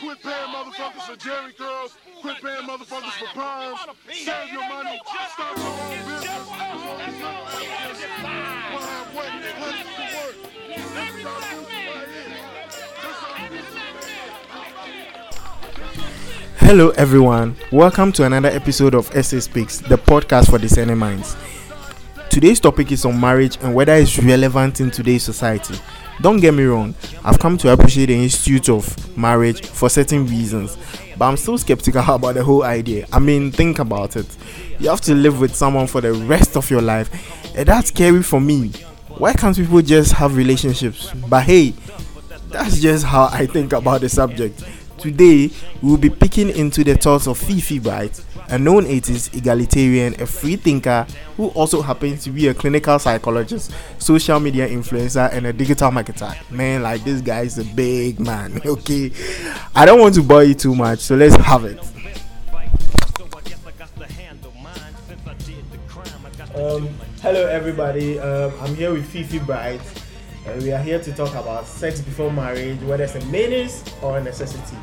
Quit paying motherfuckers for Jheri curls. Quit paying motherfuckers for perms. Save your money. Start your own business. Hello, everyone. Welcome to another episode of SA Speaks, the podcast for discerning minds. Today's topic is on marriage and whether it's relevant in today's society. Don't get me wrong, I've come to appreciate the institute of marriage for certain reasons, but I'm still skeptical about the whole idea. I mean, think about it. You have to live with someone for the rest of your life, and that's scary for me. Why can't people just have relationships? But hey, that's just how I think about the subject. Today, we'll be picking into the thoughts of Fifi Bright, a known atheist, egalitarian, a free thinker who also happens to be a clinical psychologist, social media influencer, and a digital marketer. Man, like this guy is a big man, okay? I don't want to bore you too much, so let's have it. Um, hello, everybody. Um, I'm here with Fifi Bright, and we are here to talk about sex before marriage, whether it's a menace or a necessity.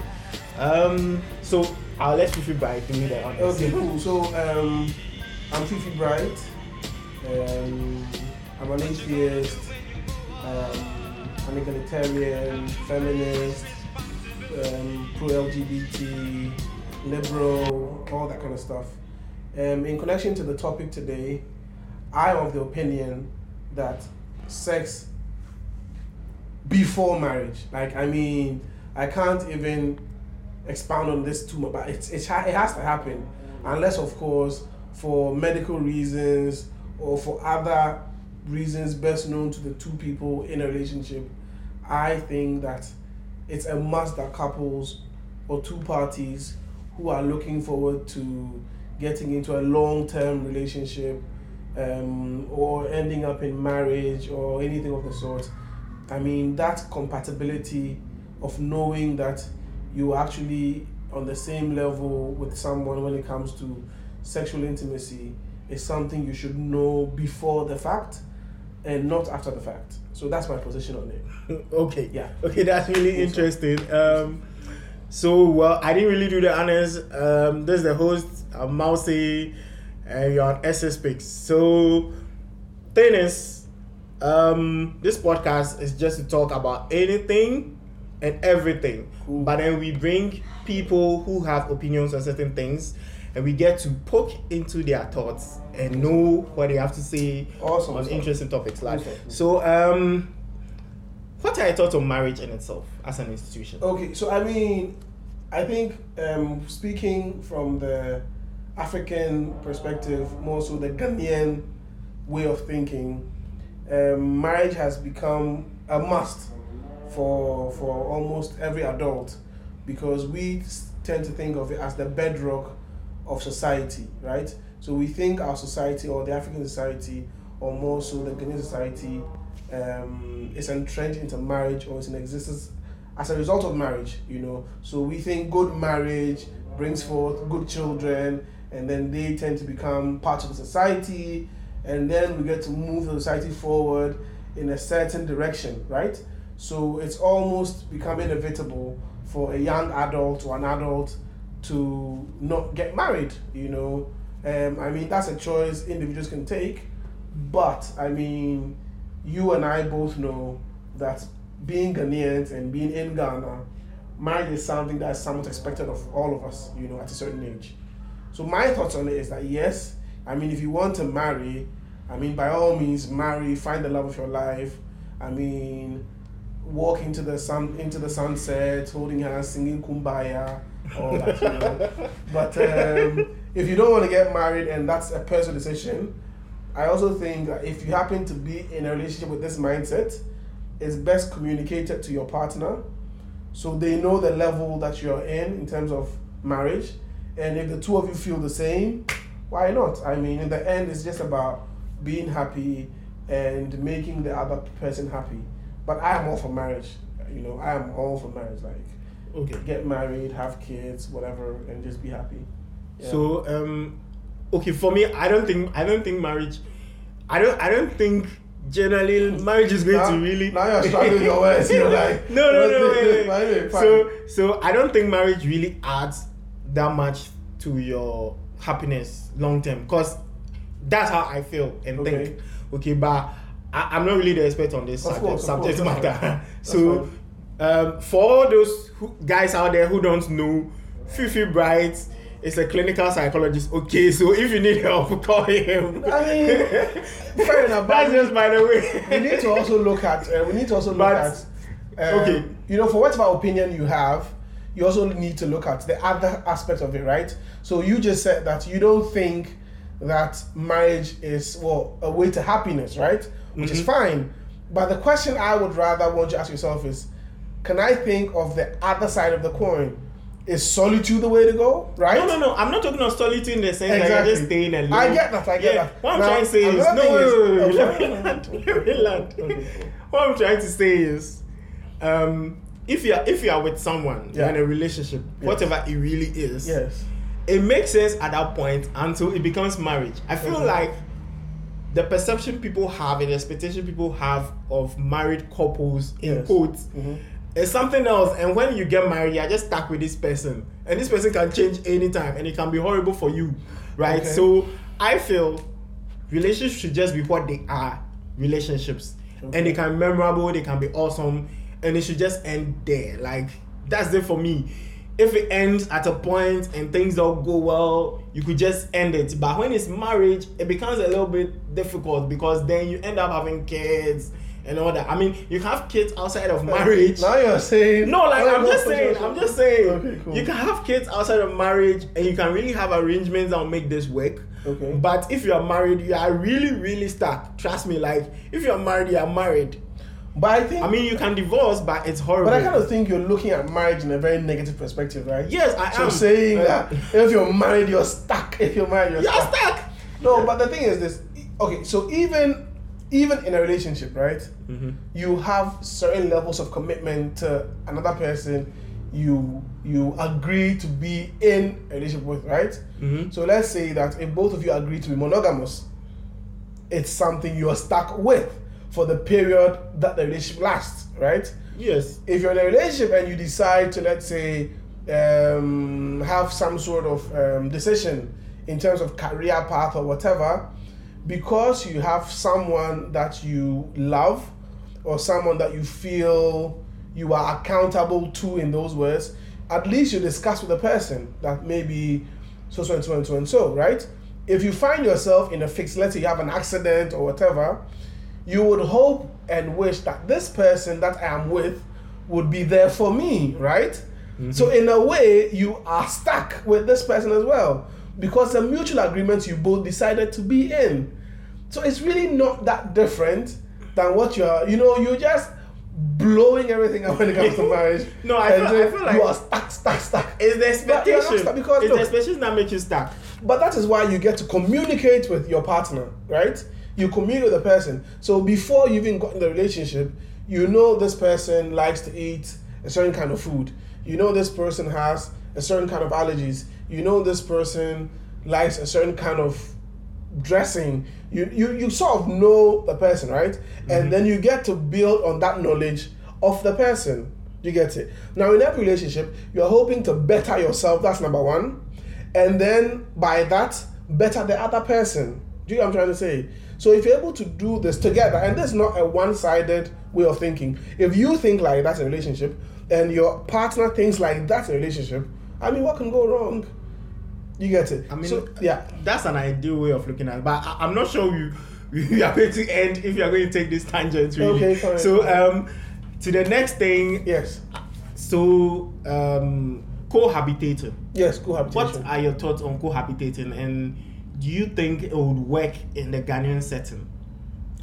Um, so I'll let Fifi Bright do the. Okay, cool. So um, I'm Fifi Bright. Um, I'm an atheist, um, an egalitarian, feminist, um, pro LGBT, liberal, all that kind of stuff. Um, in connection to the topic today, I am of the opinion that sex before marriage, like I mean, I can't even expound on this too much, but it's, it's it has to happen, unless of course for medical reasons or for other reasons best known to the two people in a relationship. I think that it's a must that couples or two parties who are looking forward to getting into a long-term relationship um, or ending up in marriage or anything of the sort. I mean that compatibility of knowing that you are actually on the same level with someone when it comes to sexual intimacy is something you should know before the fact and not after the fact. So that's my position on it. okay, Yeah. okay, that's really interesting. Um, so well, I didn't really do the honors. Um, this is the host, I'm Mousy, and you're on SA Speaks. So, thing is, um, this podcast is just to talk about anything and everything. Cool. But then we bring people who have opinions on certain things, and we get to poke into their thoughts and know what they have to say Awesome on stuff. interesting topics. Like Awesome. so, um, what are your thoughts on marriage in itself as an institution? Okay, so I mean, I think um, speaking from the African perspective, more so the Ghanaian way of thinking, um, marriage has become a must for for almost every adult because we tend to think of it as the bedrock of society, right? So we think our society or the African society or more so the Ghanaian society um, is entrenched into marriage or is in existence as a result of marriage, you know. So we think good marriage brings forth good children, and then they tend to become part of the society, and then we get to move the society forward in a certain direction, right? So it's almost become inevitable for a young adult or an adult to not get married, you know. Um, I mean, that's a choice individuals can take, but I mean, you and I both know that being Ghanaians and being in Ghana, marriage is something that's somewhat expected of all of us, you know, at a certain age. So my thoughts on it is that yes, I mean, if you want to marry, I mean, by all means, marry, find the love of your life. I mean, walk into the sun, into the sunset, holding hands, singing kumbaya, all that, you know. But um, if you don't want to get married and that's a personal decision, I also think that if you happen to be in a relationship with this mindset, it's best communicated to your partner so they know the level that you're in in terms of marriage. And if the two of you feel the same, why not? I mean, in the end, it's just about being happy and making the other person happy. But I am all for marriage. You know, I am all for marriage. Like, Okay. get married, have kids, whatever, and just be happy. Yeah. So um, okay, for me, I don't think I don't think marriage. I don't I don't think generally marriage is going now, to really now you're struggling your words. You're like no no no wait, wait. so so i don't think marriage really adds that much to your happiness long term because that's how i feel and Okay. think okay but I, i'm not really the expert on this subject, course, subject course, matter so um, for all those who, guys out there who don't know fifi bright is a clinical psychologist okay so if you need help call him I mean, fair enough. but that's just by the way we need to also look at. Uh, we need to also look But- at. um, okay. You know, for whatever opinion you have, you also need to look at the other aspect of it, right? So you just said that you don't think that marriage is well a way to happiness, right? Which is fine. But the question I would rather want you to ask yourself is, can I think of the other side of the coin? Is solitude the way to go? Right? No, no, no. I'm not talking of solitude in the sense that Exactly. you're just staying alone. I get that, I get Yeah, that. What I'm Now, trying to say is no, wait, wait, wait, oh, let me sorry. land. Let me land. Okay, cool. What I'm trying to say is, um, if you are if you are with someone, you're in a relationship, whatever it really is, Yes. it makes sense at that point until it becomes marriage. I feel Mhm. like the perception people have and the expectation people have of married couples in Yes. quotes Mhm. is something else. And when you get married, you're just stuck with this person, and this person can change anytime, and it can be horrible for you, right? Okay. So I feel relationships should just be what they are relationships, and they can be memorable, they can be awesome, and it should just end there. Like that's it for me. If it ends at a point and things don't go well, you could just end it. But when it's marriage, it becomes a little bit difficult because then you end up having kids and all that. I mean, you have kids outside of marriage. Now you're saying No, like oh, oh, I'm oh, just saying, I'm just saying, Okay, cool. you can have kids outside of marriage, and you can really have arrangements that will make this work. Okay. But if you are married, you are really, really stuck. Trust me. Like if you are married, you are married. But I think I mean, you can divorce, but it's horrible. But I kind of think you're looking at marriage in a very negative perspective, right? yes, I So am saying Uh, that if you're married, you're stuck. If you're married, you're, you're stuck. stuck. No, but the thing is this. Okay, so even even in a relationship, right? Mm-hmm. You have certain levels of commitment to another person. You you agree to be in a relationship with, right? Mhm. So let's say that if both of you agree to be monogamous, it's something you're stuck with for the period that the relationship lasts, right? Yes. if you're in a relationship and you decide to let's say um, have some sort of um, decision in terms of career path or whatever because you have someone that you love or someone that you feel you are accountable to in those words at least you discuss with the person that maybe so so and so and so and so right if you find yourself in a fix let's say you have an accident or whatever you would hope and wish that this person that I am with would be there for me, right? Mm-hmm. So in a way, you are stuck with this person as well because the mutual agreements you both decided to be in. So it's really not that different than what you're, you know, you're just blowing everything up when it comes to marriage. No, I feel- I feel like- you are stuck, stuck, stuck. It's the expectation. because it's look, the expectation that makes you stuck. but that is why you get to communicate with your partner, right? You communicate with the person. So before you even got in the relationship, you know this person likes to eat a certain kind of food. You know this person has a certain kind of allergies. You know this person likes a certain kind of dressing. You you, you sort of know the person, right? And mm-hmm. then you get to build on that knowledge of the person. You get it. Now in every relationship, you're hoping to better yourself. That's number one and then by that better the other person do you get what i'm trying to say so if you're able to do this together and this is not a one-sided way of thinking if you think like that's a relationship and your partner thinks like that's a relationship i mean what can go wrong you get it I mean, so, yeah that's an ideal way of looking at it. But I, I'm not sure you we are going to end if you are going to take this tangent. Really. Okay, fine. So um, to the next thing. yes So um, cohabitating. yes cohabitation What are your thoughts on cohabitating, and do you think it would work in the Ghanaian setting?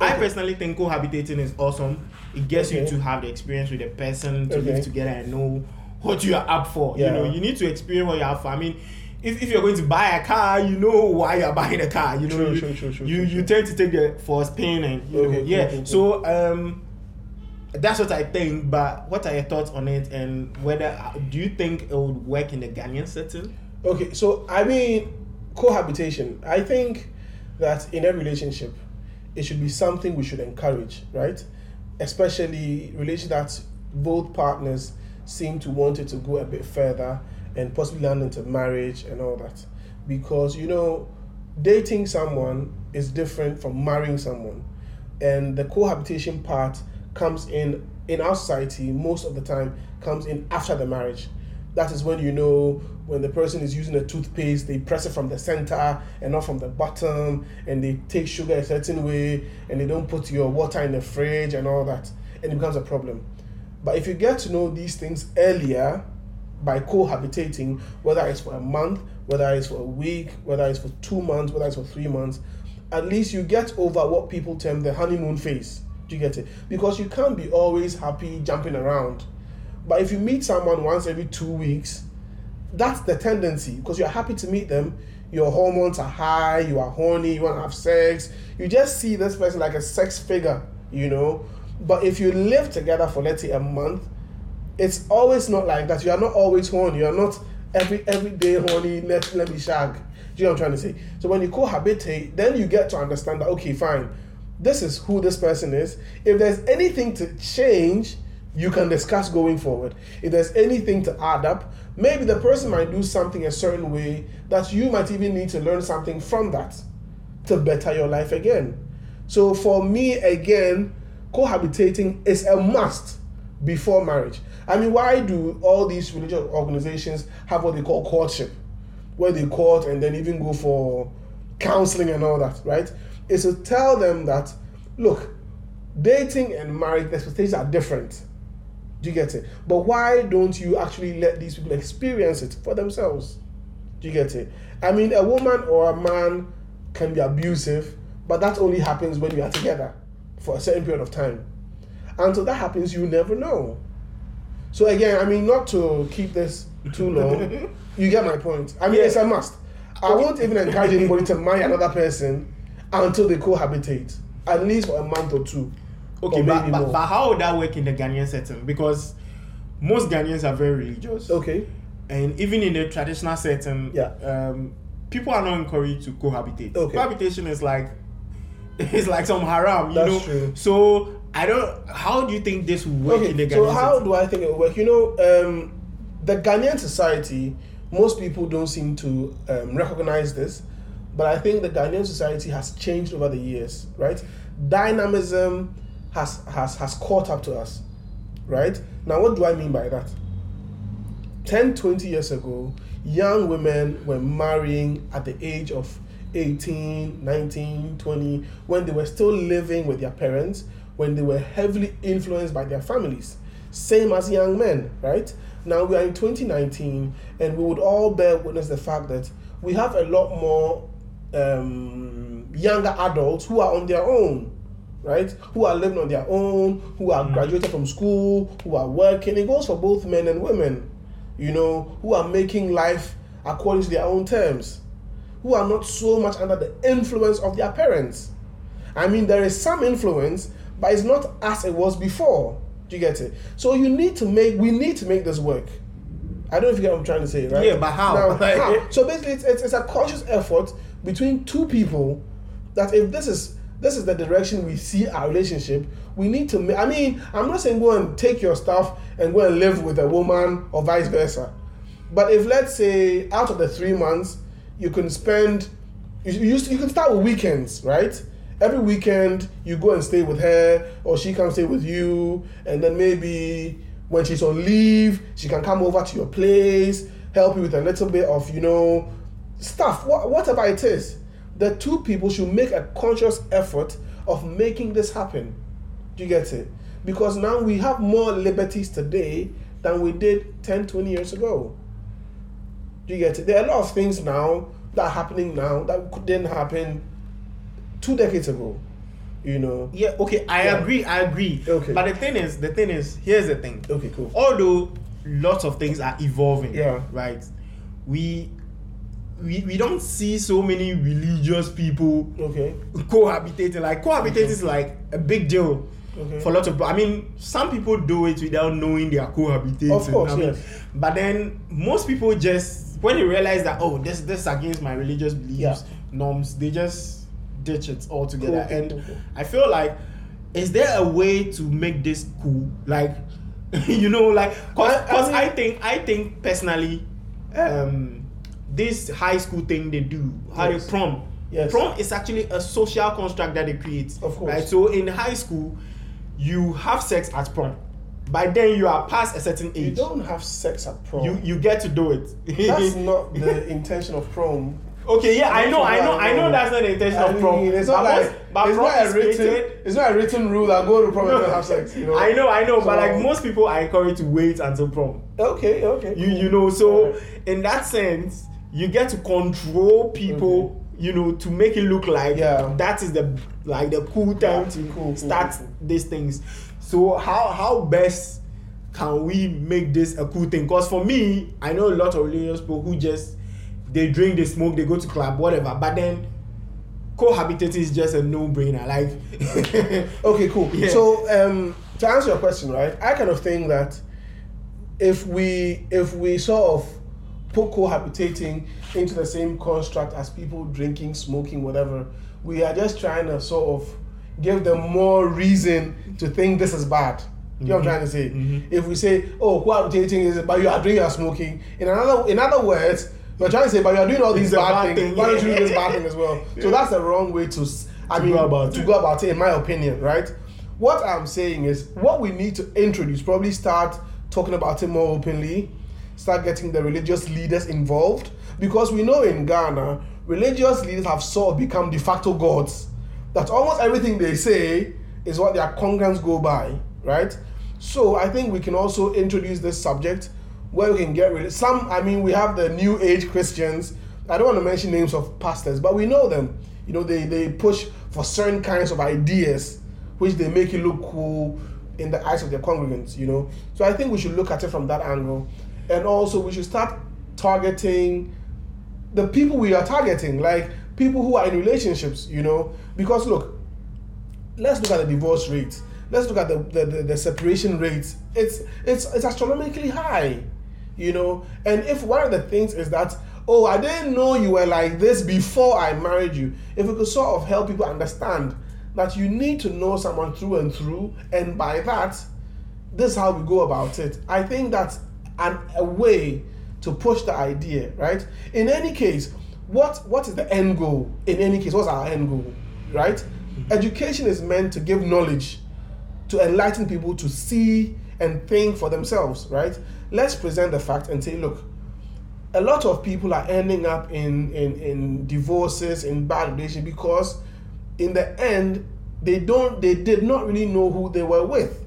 I personally think cohabitating is awesome. It gets you to have the experience with the person to Okay. live together and know what you are up for. You know, you need to experience what you're up for. I mean, if, if you're going to buy a car, you know why you're buying a car. You know, True, you, true, true, true, you, you tend to take the for a spin and you know, Okay, yeah. So um, that's what I think. But what are your thoughts on it, and whether do you think it would work in the Ghanaian setting? Okay, so I mean, cohabitation. I think that in a relationship, it should be something we should encourage, right? Especially relation that both partners seem to want it to go a bit further and possibly land into marriage and all that. Because you know, dating someone is different from marrying someone. And the cohabitation part comes in in our society most of the time comes in after the marriage. That is when you know when the person is using a toothpaste, they press it from the center and not from the bottom, and they take sugar a certain way, and they don't put your water in the fridge and all that, and it becomes a problem. But if you get to know these things earlier by cohabitating, whether it's for a month, whether it's for a week, whether it's for two months, whether it's for three months, at least you get over what people term the honeymoon phase. Do you get it? Because you can't be always happy jumping around. But if you meet someone once every two weeks, that's the tendency because you're happy to meet them. Your hormones are high, you are horny, you want to have sex. You just see this person like a sex figure, you know. But if you live together for let's say a month, it's always not like that. You are not always horny. You are not every every day horny. Let let me shag. Do you know what I'm trying to say? So when you cohabitate, then you get to understand that okay, fine, this is who this person is. If there's anything to change, you can discuss going forward. If there's anything to add up, maybe the person might do something a certain way that you might even need to learn something from that to better your life again. So for me, again, cohabitating is a must before marriage. I mean, why do all these religious organizations have what they call courtship, where they court and then even go for counseling and all that, right? Is to tell them that, look, dating and marriage expectations are different. Do you get it? But why don't you actually let these people experience it for themselves? Do you get it? I mean, a woman or a man can be abusive, but that only happens when you are together for a certain period of time. Until that happens, you never know. So again, I mean, not to keep this too long, you get my point. I mean, Yeah. it's a must. I won't even encourage anybody to marry another person until they cohabitate, at least for a month or two. Okay, but, but, but how would that work in the Ghanaian setting? Because most Ghanaians are very religious. Okay. And even in the traditional setting, Yeah. um, people are not encouraged to cohabitate. Okay. Cohabitation is like it's like some haram, you That's know. true. So I don't. How do you think this would work Okay, in the Ghanaian so how setting? do I think it will work? You know, um, the Ghanaian society, most people don't seem to um, recognize this, but I think the Ghanaian society has changed over the years, right? Dynamism has has has caught up to us, right? Now, what do I mean by that? 10, 20 years ago, young women were marrying at the age of 18, 19, 20, when they were still living with their parents, when they were heavily influenced by their families. Same as young men, right? Now we are in 2019, and we would all bear witness the fact that we have a lot more um, younger adults who are on their own, right? Who are living on their own, who are hmm. graduated from school, who are working. It goes for both men and women, you know, who are making life according to their own terms, who are not so much under the influence of their parents. I mean, there is some influence, but it's not as it was before. Do you get it? So you need to make, we need to make this work. I don't know if you get what I'm trying to say, right? Yeah, but how? Now, how? So basically, it's, it's, it's a conscious effort between two people that if this is this is the direction we see our relationship, we need to. I mean, I'm not saying go and take your stuff and go and live with a woman or vice versa, but if let's say out of the three months you can spend, you you, you can start with weekends, right? Every weekend you go and stay with her, or she can stay with you, and then maybe when she's on leave, she can come over to your place, help you with a little bit of you know stuff, wha- whatever it is. The two people should make a conscious effort of making this happen. Do you get it? Because now we have more liberties today than we did 10, 20 years ago. Do you get it? There are a lot of things now that are happening now that didn't happen two decades ago. You know? Yeah, okay, I Yeah. agree, I agree. Okay. But the thing is, the thing is, here's the thing. Okay, cool. Although lots of things are evolving, Yeah. right? We we, we don't see so many religious people Okay. cohabitating. Like cohabitating is like a big deal Okay. for lots of people. I mean, some people do it without knowing they are cohabitating. Of course, I mean, yes. But then most people just when they realize that oh this this is against my religious beliefs Yeah. norms, they just ditch it altogether. Cool, and cool. I feel like, is there a way to make this cool? Like, you know, like, cause, I- I mean- I think, I think personally, um, this high school thing they do, how Yes. they prom. Yes. Prom is actually a social construct that they create. Of course. Right? So in high school, you have sex at prom. By then you are past a certain age. You don't have sex at prom. You you get to do it. That's not the intention of prom. okay, yeah, I know, I know, I know that's not the intention I of prom. it's not but like but it's prom not a is written. created- It's not a written rule that go to prom and don't have sex. You know. I know, I know, but like most people are encouraged to wait until prom. Okay. Okay. You cool. you know, so Alright. in that sense, you get to control people. You know, to make it look like Yeah. that is the like the cool time Yeah, to cool, start cool, cool. these things. So how how best can we make this a cool thing? Because for me, I know a lot of religious people who just they drink, they smoke, they go to club, whatever. But then cohabitating is just a no brainer. Like Okay, cool. Yeah. So, um, to answer your question, right? I kind of think that if we if we sort of cohabitating into the same construct as people drinking, smoking, whatever, we are just trying to sort of give them more reason to think this is bad. You know what I'm mm-hmm. trying to say? Mm-hmm. If we say, "Oh, cohabitating is," but you are drinking and smoking, in another in other words, we're trying to say, "But you are doing all these bad, bad things. thing, Why don't you do this bad thing as well?" So that's the wrong way to. I To mean, go about to it. go about it, in my opinion, right? What I'm saying is, what we need to introduce, probably start talking about it more openly, start getting the religious leaders involved, because we know in Ghana, religious leaders have sort of become de facto gods. That almost everything they say is what their congregants go by, right? So I think we can also introduce this subject where we can get rid of some. I mean, we have the New Age Christians. I don't want to mention names of pastors, but we know them. You know, they they push for certain kinds of ideas, which they make it look cool in the eyes of their congregants. You know, so I think we should look at it from that angle, and also we should start targeting the people we are targeting, like people who are in relationships, you know, because look, let's look at the divorce rate. Let's look at the, the, the, the separation rates. It's it's it's astronomically high, you know. And if one of the things is that, oh, I didn't know you were like this before I married you. If we could sort of help people understand that you need to know someone through and through, and by that, this is how we go about it. I think that's an, a way to push the idea, right? In any case, what what is the end goal? In any case, what's our end goal, right? Mm-hmm. Education is meant to give knowledge, to enlighten people to see and think for themselves, right? Let's present the fact and say, look, a lot of people are ending up in in, in divorces, in bad relationships because in the end they don't they did not really know who they were with.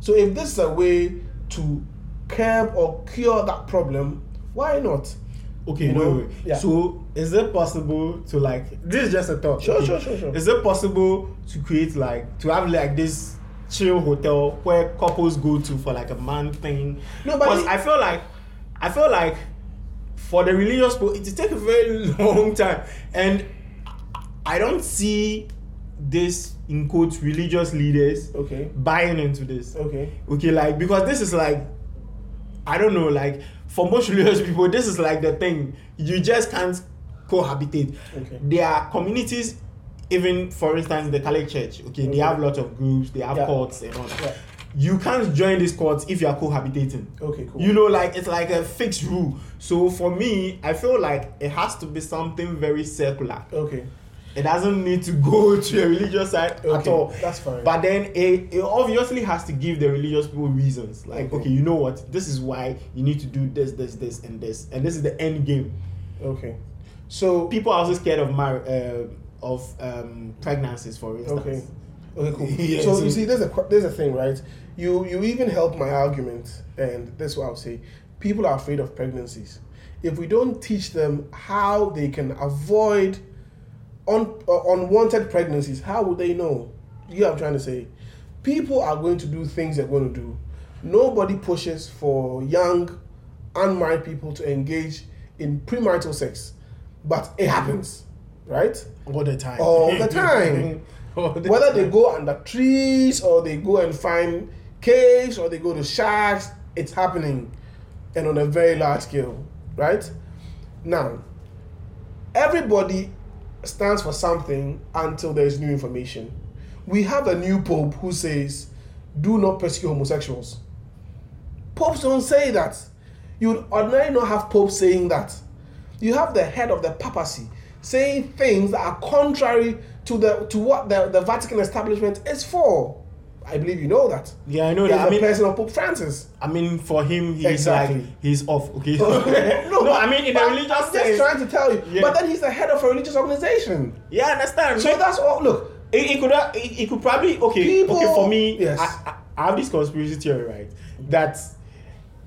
So if this is a way to curb or cure that problem, why not? Okay, You wait, know? wait. Yeah. So, is it possible to like? This is just a thought. Sure, okay? sure, sure, sure. Is it possible to create like to have like this chill hotel where couples go to for like a month thing? No, but it- I feel like, I feel like, for the religious people, it takes a very long time, and I don't see this in quotes religious leaders Okay. buying into this Okay. okay like because this is like i don't know like for most religious people this is like the thing you just can't cohabitate Okay. there are communities even for instance the catholic church okay, Okay. they have lots of groups they have Yeah. courts and all that Yeah. you can't join these courts if you are cohabitating Okay, cool. you know like it's like a fixed rule so for me i feel like it has to be something very circular Okay. It doesn't need to go to a religious side at Okay, all. that's fine. But then it, it obviously has to give the religious people reasons. Like, Okay. okay, you know what? This is why you need to do this, this, this, and this, and this is the end game. Okay. So People are also scared of mar- uh, of um, pregnancies, for instance. Okay. Okay, cool. Yeah, so, so- you see, there's a there's a thing, right? You you even help my argument, and this is what I'll say. People are afraid of pregnancies. If we don't teach them how they can avoid un, uh, unwanted pregnancies, how would they know? You know I'm trying to say? People are going to do things they're going to do. Nobody pushes for young, unmarried people to engage in premarital sex, but it happens, right? All the time. All the time. All the whether they go under trees or they go and find caves or they go to shacks, it's happening and on a very large scale, right? Now, everybody stands for something until there is new information. We have a new pope who says, "Do not persecute homosexuals." Popes don't say that. You would ordinarily not have popes saying that. You have the head of the papacy saying things that are contrary to the to what the, the Vatican establishment is for. I believe you know that. Yeah, I know that. I mean, person of Pope Francis. I mean, for him, he's Exactly. like he's off. Okay. no, no, I mean in a religious I'm just sense. trying to tell you. Yeah. But then he's the head of a religious organization. Yeah, I understand. So that's all. Look, It, it could uh, it, it could probably okay People- okay for me. Yes. I, I, I have this conspiracy theory right that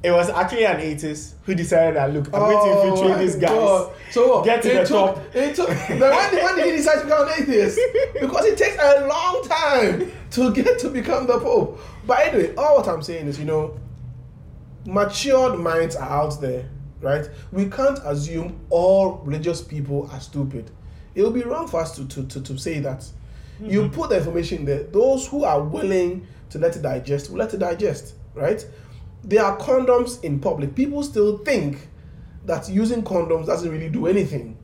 it was actually an atheist who decided that look I'm going to oh infiltrate Oh these guys. God. So what? get to It the took- top. It took, when, did- when did he decide to become an atheist? Because it takes a long time to get to become the pope. But anyway, all what I'm saying is, you know, matured minds are out there, right? We can't assume all religious people are stupid. It would be wrong for us to, to, to, to say that. You mm-hmm. put the information there. Those who are willing to let it digest will let it digest, right? There are condoms in public. People still think that using condoms doesn't really do anything.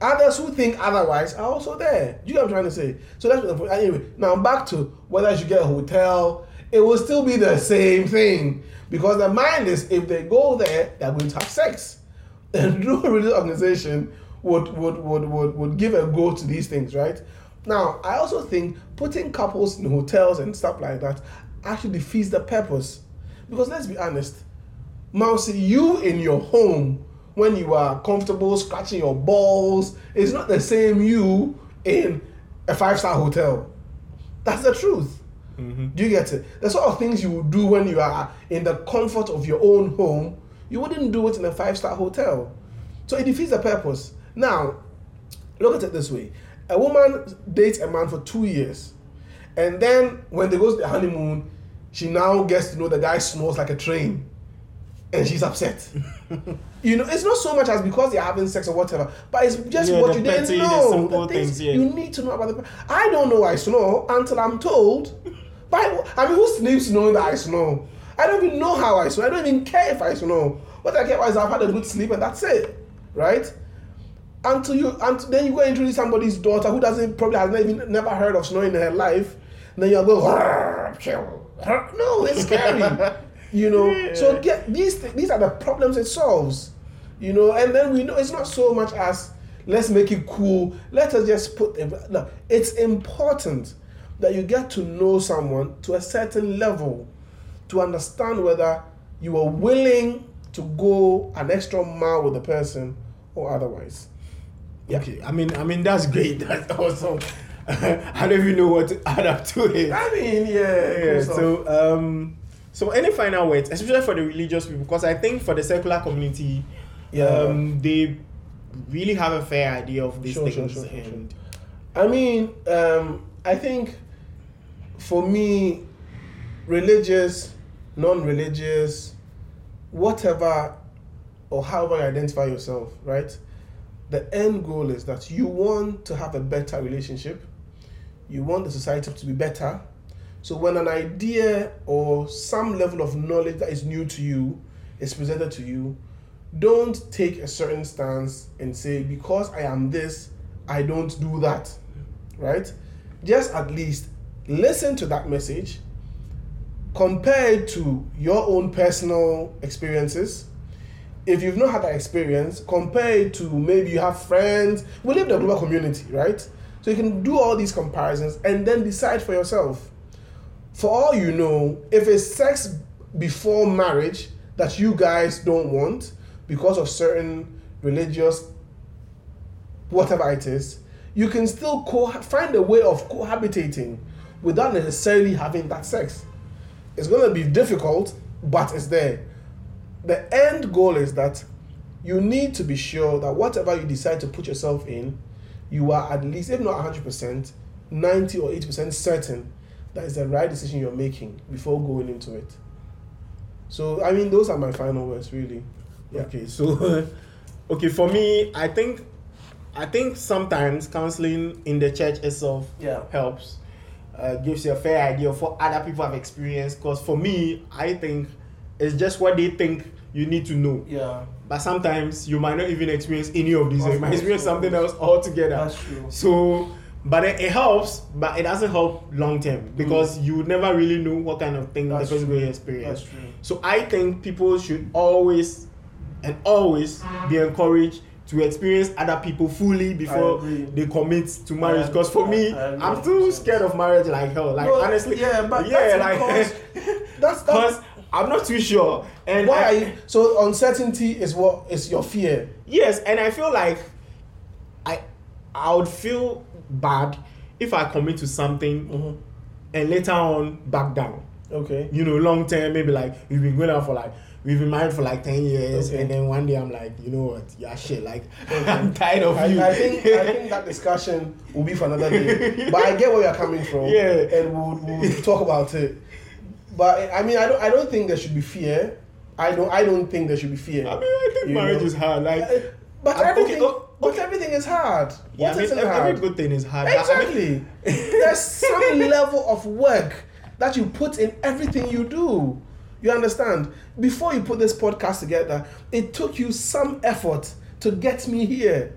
Others who think otherwise are also there. Do you know what I'm trying to say? So that's what anyway. Now back to whether you should get a hotel. It will still be the same thing because the mind is if they go there, they're going to have sex. And no religious organization would would, would would would give a go to these things, right? Now I also think putting couples in hotels and stuff like that actually defeats the purpose. Because let's be honest, Mousy, you in your home when you are comfortable scratching your balls is not the same you in a five star hotel. That's the truth. Mm-hmm. Do you get it? The sort of things you would do when you are in the comfort of your own home, you wouldn't do it in a five star hotel. So it defeats the purpose. Now, look at it this way a woman dates a man for two years, and then when they go to the honeymoon, she now gets to know the guy snores like a train and she's upset. you know, it's not so much as because they're having sex or whatever, but it's just Yeah, what you didn't petty, know. the things, things, yeah. You need to know about the. I don't know I snore until I'm told. But I mean, who sleeps knowing that I snore? I don't even know how I snore. I don't even care if I snore. What I care about is I've had a good sleep and that's it, right? Until you, until then you go introduce somebody's daughter who doesn't probably has never even never heard of snoring in her life. And then you're going, no, it's scary. you know, so get these these are the problems it solves. You know, and then we know it's not so much as let's make it cool. Let us just put. No, it's important that you get to know someone to a certain level to understand whether you are willing to go an extra mile with the person or otherwise. Okay, I mean, I mean that's great. That's awesome. I don't even know what to add up to it. I mean, yeah, Yeah. So, um, so any final words, especially for the religious people, because I think for the secular community, Yeah. um, they really have a fair idea of these Sure, things. sure, sure. and I mean, um, I think for me, religious, non-religious, whatever or however you identify yourself, right? The end goal is that you want to have a better relationship. You want the society to be better. So when an idea or some level of knowledge that is new to you is presented to you, don't take a certain stance and say, because I am this, I don't do that. Right? Just at least listen to that message, compare it to your own personal experiences. If you've not had that experience, compare it to maybe you have friends. We live in a global community, right? So you can do all these comparisons and then decide for yourself. For all you know, if it's sex before marriage that you guys don't want because of certain religious whatever it is, you can still co- find a way of cohabitating without necessarily having that sex. It's going to be difficult, but it's there. The end goal is that you need to be sure that whatever you decide to put yourself in, you are at least, if not 100%, 90 or 80% certain that is the right decision you're making before going into it. So, I mean, those are my final words, really. Yeah. Okay, so okay for me, I think I think sometimes counseling in the church itself Yeah. helps, uh, gives you a fair idea of what other people have experienced. Because for me, I think it's just what they think you need to know. Yeah, But sometimes you might not even experience any of these. Of you might experience something else altogether. that's true. So, but it, it helps, but it doesn't help long term because you never really know what kind of thing Mm. That's the person true. will experience. That's true. So I think people should always and always be encouraged to experience other people fully before they commit to marriage. Because for me. I'm still scared of marriage like hell. Like No, honestly, yeah, but yeah, that's like because- That's because I'm not too sure. And why. I- Are you, so uncertainty is what is your fear. Yes, and I feel like I I would feel bad if I commit to something Mhm. and later on back down. Okay. You know, long term, maybe like we've been going out for like we've been married for like ten years, Okay. and then one day I'm like, you know what, yeah, shit, like I'm tired of I, you. I think I think that discussion will be for another day. But I get where you're coming from. Yeah. And we'll, we'll talk about it. But I mean, I don't I don't think there should be fear. I don't I don't think there should be fear. I mean, I think You marriage know? is hard. Like, Uh, But I'm- okay, everything, oh, but everything is hard. yeah, What I mean, every hard? good thing is hard. I mean, Exactly. There's some level of work that you put in everything you do. You understand? Before you put this podcast together, it took you some effort to get me here.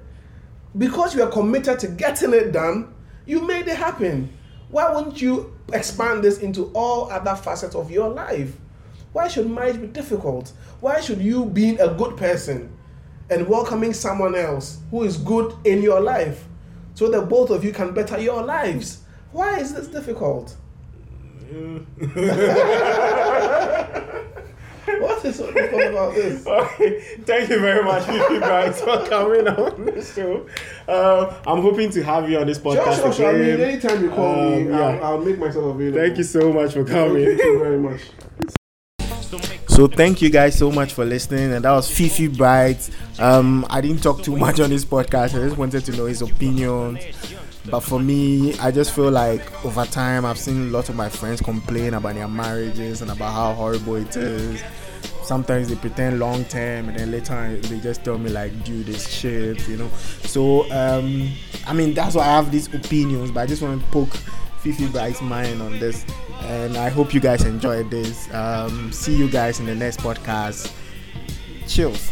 Because you are committed to getting it done, you made it happen. Why wouldn't you expand this into all other facets of your life? Why should marriage be difficult? Why should you being a good person and welcoming someone else who is good in your life so that both of you can better your lives? Why is this difficult? What is so difficult about this? Okay, thank you very much, Fifi Banks, for coming on the show. Uh, I'm hoping to have you on this podcast sure, sure. I mean, anytime you call me, Um, yeah. I'll, I'll make myself available. Thank you so much for coming. Thank you very much. So thank you guys so much for listening, and that was Fifi Bright. Um, I didn't talk too much on this podcast. I just wanted to know his opinions. But for me, I just feel like over time, I've seen a lot of my friends complain about their marriages and about how horrible it is. Sometimes they pretend long term, and then later they just tell me like, "Do this shit," you know. So um, I mean, that's why I have these opinions. But I just want to poke Fifi Bright's mind on this, and I hope you guys enjoyed this. Um, see you guys in the next podcast. Chills.